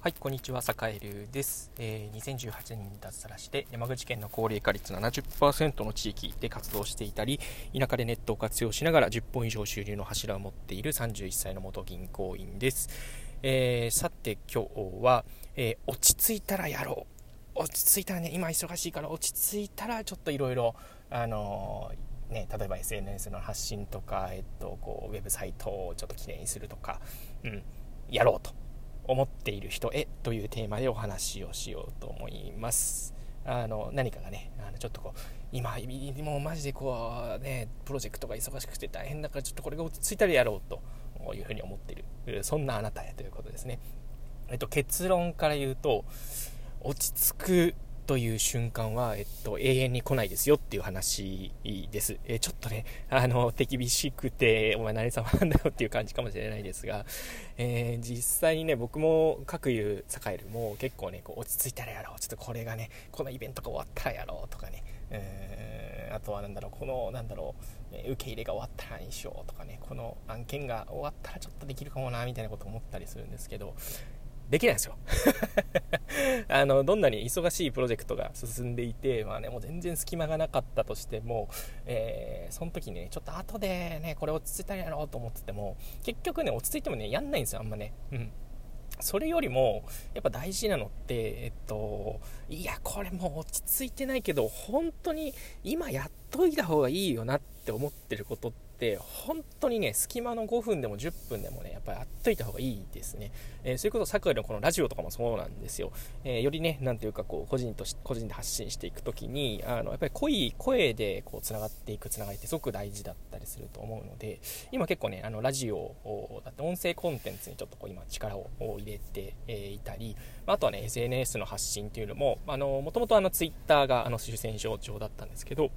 はい、こんにちは、坂井流です。えー、2018年に脱サラして山口県の高齢化率70%の地域で活動していたり、田舎でネットを活用しながら10本以上収入の柱を持っている31歳の元銀行員です。えー、さて今日は、えー、落ち着いたらやろう。落ち着いたらね、今忙しいから落ち着いたらちょっといろいろ、あのね、例えば SNS の発信とか、えっと、こうウェブサイトをちょっときれいにするとか、うん、やろうと思っている人へというテーマでお話をしようと思います。あの何かがねあのちょっとこう今もうマジでこうねプロジェクトが忙しくて大変だからちょっとこれが落ち着いたらやろうというふうに思っているそんなあなたへということですね。えっと、結論から言うと落ち着くという瞬間は、えっと、永遠に来ないですよっていう話です。えちょっとね、あの、手厳しくて、お前何様なんだよっていう感じかもしれないですが、えー、実際にね、僕も各言うサカエルも結構ね、こう落ち着いたらやろう。ちょっとこれがね、このイベントが終わったらやろうとかね、えー、あとはなんだろう、この、なんだろう、受け入れが終わったらにしようとかね、この案件が終わったらちょっとできるかもな、みたいなこと思ったりするんですけど、できないんですよ。あのどんなに忙しいプロジェクトが進んでいて、まあね、もう全然隙間がなかったとしても、えー、その時ねちょっと後でねこれ落ち着いたらやろうと思ってても結局ね落ち着いてもねやんないんですよあんまね。うん。それよりもやっぱ大事なのって、えっと、いやこれもう落ち着いてないけど本当に今やっといた方がいいよなって思ってることってって本当にね隙間の5分でも10分でもねやっぱりやっといた方がいいですね、えー、そういうことさっきのこのラジオとかもそうなんですよ、えー、よりねなんていうかこう個人とし個人で発信していくときにあのやっぱり濃い声でこうつながっていくつながりってすごく大事だったりすると思うので今結構ねあのラジオだって音声コンテンツにちょっとこう今力を入れて、いたりあとはね SNS の発信っていうのももともとあの Twitter があの主戦場上だったんですけど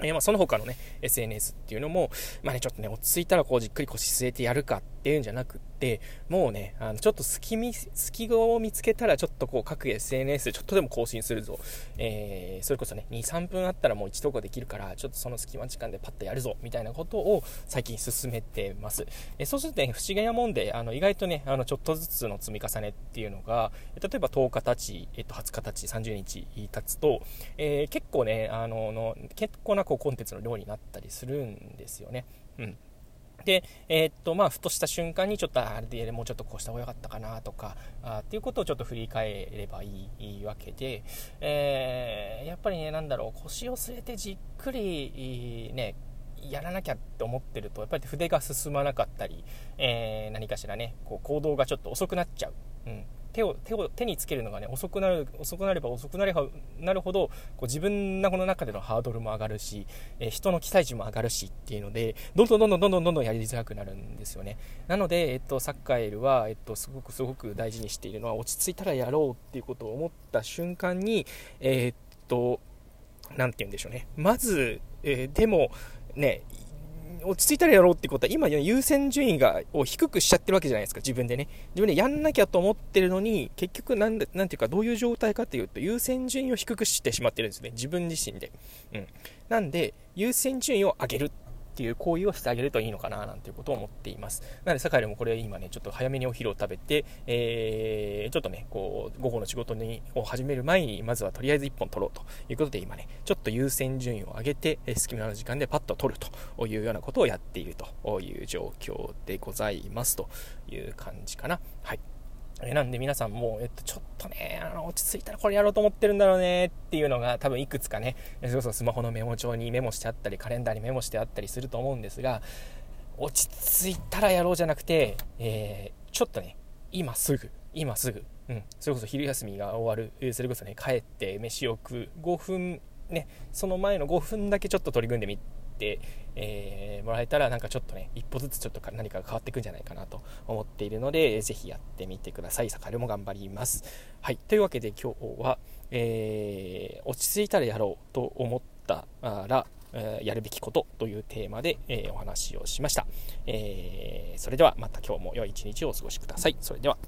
えー、まあ、その他のね、SNS っていうのも、まあね、ちょっとね、落ち着いたらこうじっくり腰据えてやるかっていうんじゃなくって、もうね、あの、ちょっと隙見、隙を見つけたらちょっとこう各 SNS でちょっとでも更新するぞ。えー、それこそね、2、3分あったらもう1投稿できるから、ちょっとその隙間時間でパッとやるぞ、みたいなことを最近進めてます。えー、そうするとね、不思議なもんで、あの、意外とね、あの、ちょっとずつの積み重ねっていうのが、例えば10日経ち、えっと、20日経ち、30日経つと、えー、結構ね、あの、の結構なこうコンテンツの量になったりするんですよね。うんで、えー、っと、まあ、ふとした瞬間にちょっとあれでもうちょっとこうした方が良かったかなとか、あっていうことをちょっと振り返ればいいわけで、えー、やっぱりね、なんだろう、腰を据えてじっくり、ね、やらなきゃって思ってると、やっぱり筆が進まなかったり、えー、何かしらね、こう行動がちょっと遅くなっちゃう。うん手を手を手につけるのがね遅くなる遅くなれば遅くなれなるほどこう自分の中でのハードルも上がるし、え、人の期待値も上がるしっていうのでどんどんどんどんどんどんどんどんやりづらくなるんですよね。なので、えっと、サッカーエルは、えっと、すごくすごく大事にしているのは落ち着いたらやろうっていうことを思った瞬間にえー、っと何て言うんでしょうね。まず、えー、でもね落ち着いたらやろうってことは、今優先順位が、を低くしちゃってるわけじゃないですか、自分でね。自分でやんなきゃと思ってるのに、結局なん、なんていうか、どういう状態かというと、優先順位を低くしてしまってるんですね。自分自身で。うん。なんで、優先順位を上げるっていう行為をしてあげるといいのかななんていうことを思っています。なので、坂井もこれ今ね、ちょっと早めにお昼を食べて、えー、ちょっとね、こう、午後の仕事にを始める前に、まずはとりあえず1本取ろうということで、今ね、ちょっと優先順位を上げて、隙間の時間でパッと取るというようなことをやっているという状況でございますという感じかな。はい。なんで皆さんも、えっと、ちょっとね、あの、落ち着いたらこれやろうと思ってるんだろうねっていうのが多分いくつかね、それこそスマホのメモ帳にメモしてあったり、カレンダーにメモしてあったりすると思うんですが、落ち着いたらやろうじゃなくて、えー、ちょっとね、今すぐ、今すぐ、うん、それこそ昼休みが終わる、それこそね、帰って飯を食う5分、ね、その前の5分だけちょっと取り組んでみ、えー、もらえたらなんかちょっとね一歩ずつちょっと何かが変わっていくんじゃないかなと思っているのでぜひやってみてください。坂も頑張ります。はい。というわけで今日は、えー、落ち着いたらやろうと思ったらやるべきことというテーマで、えー、お話をしました、えー、それではまた今日も良い一日をお過ごしください。それでは。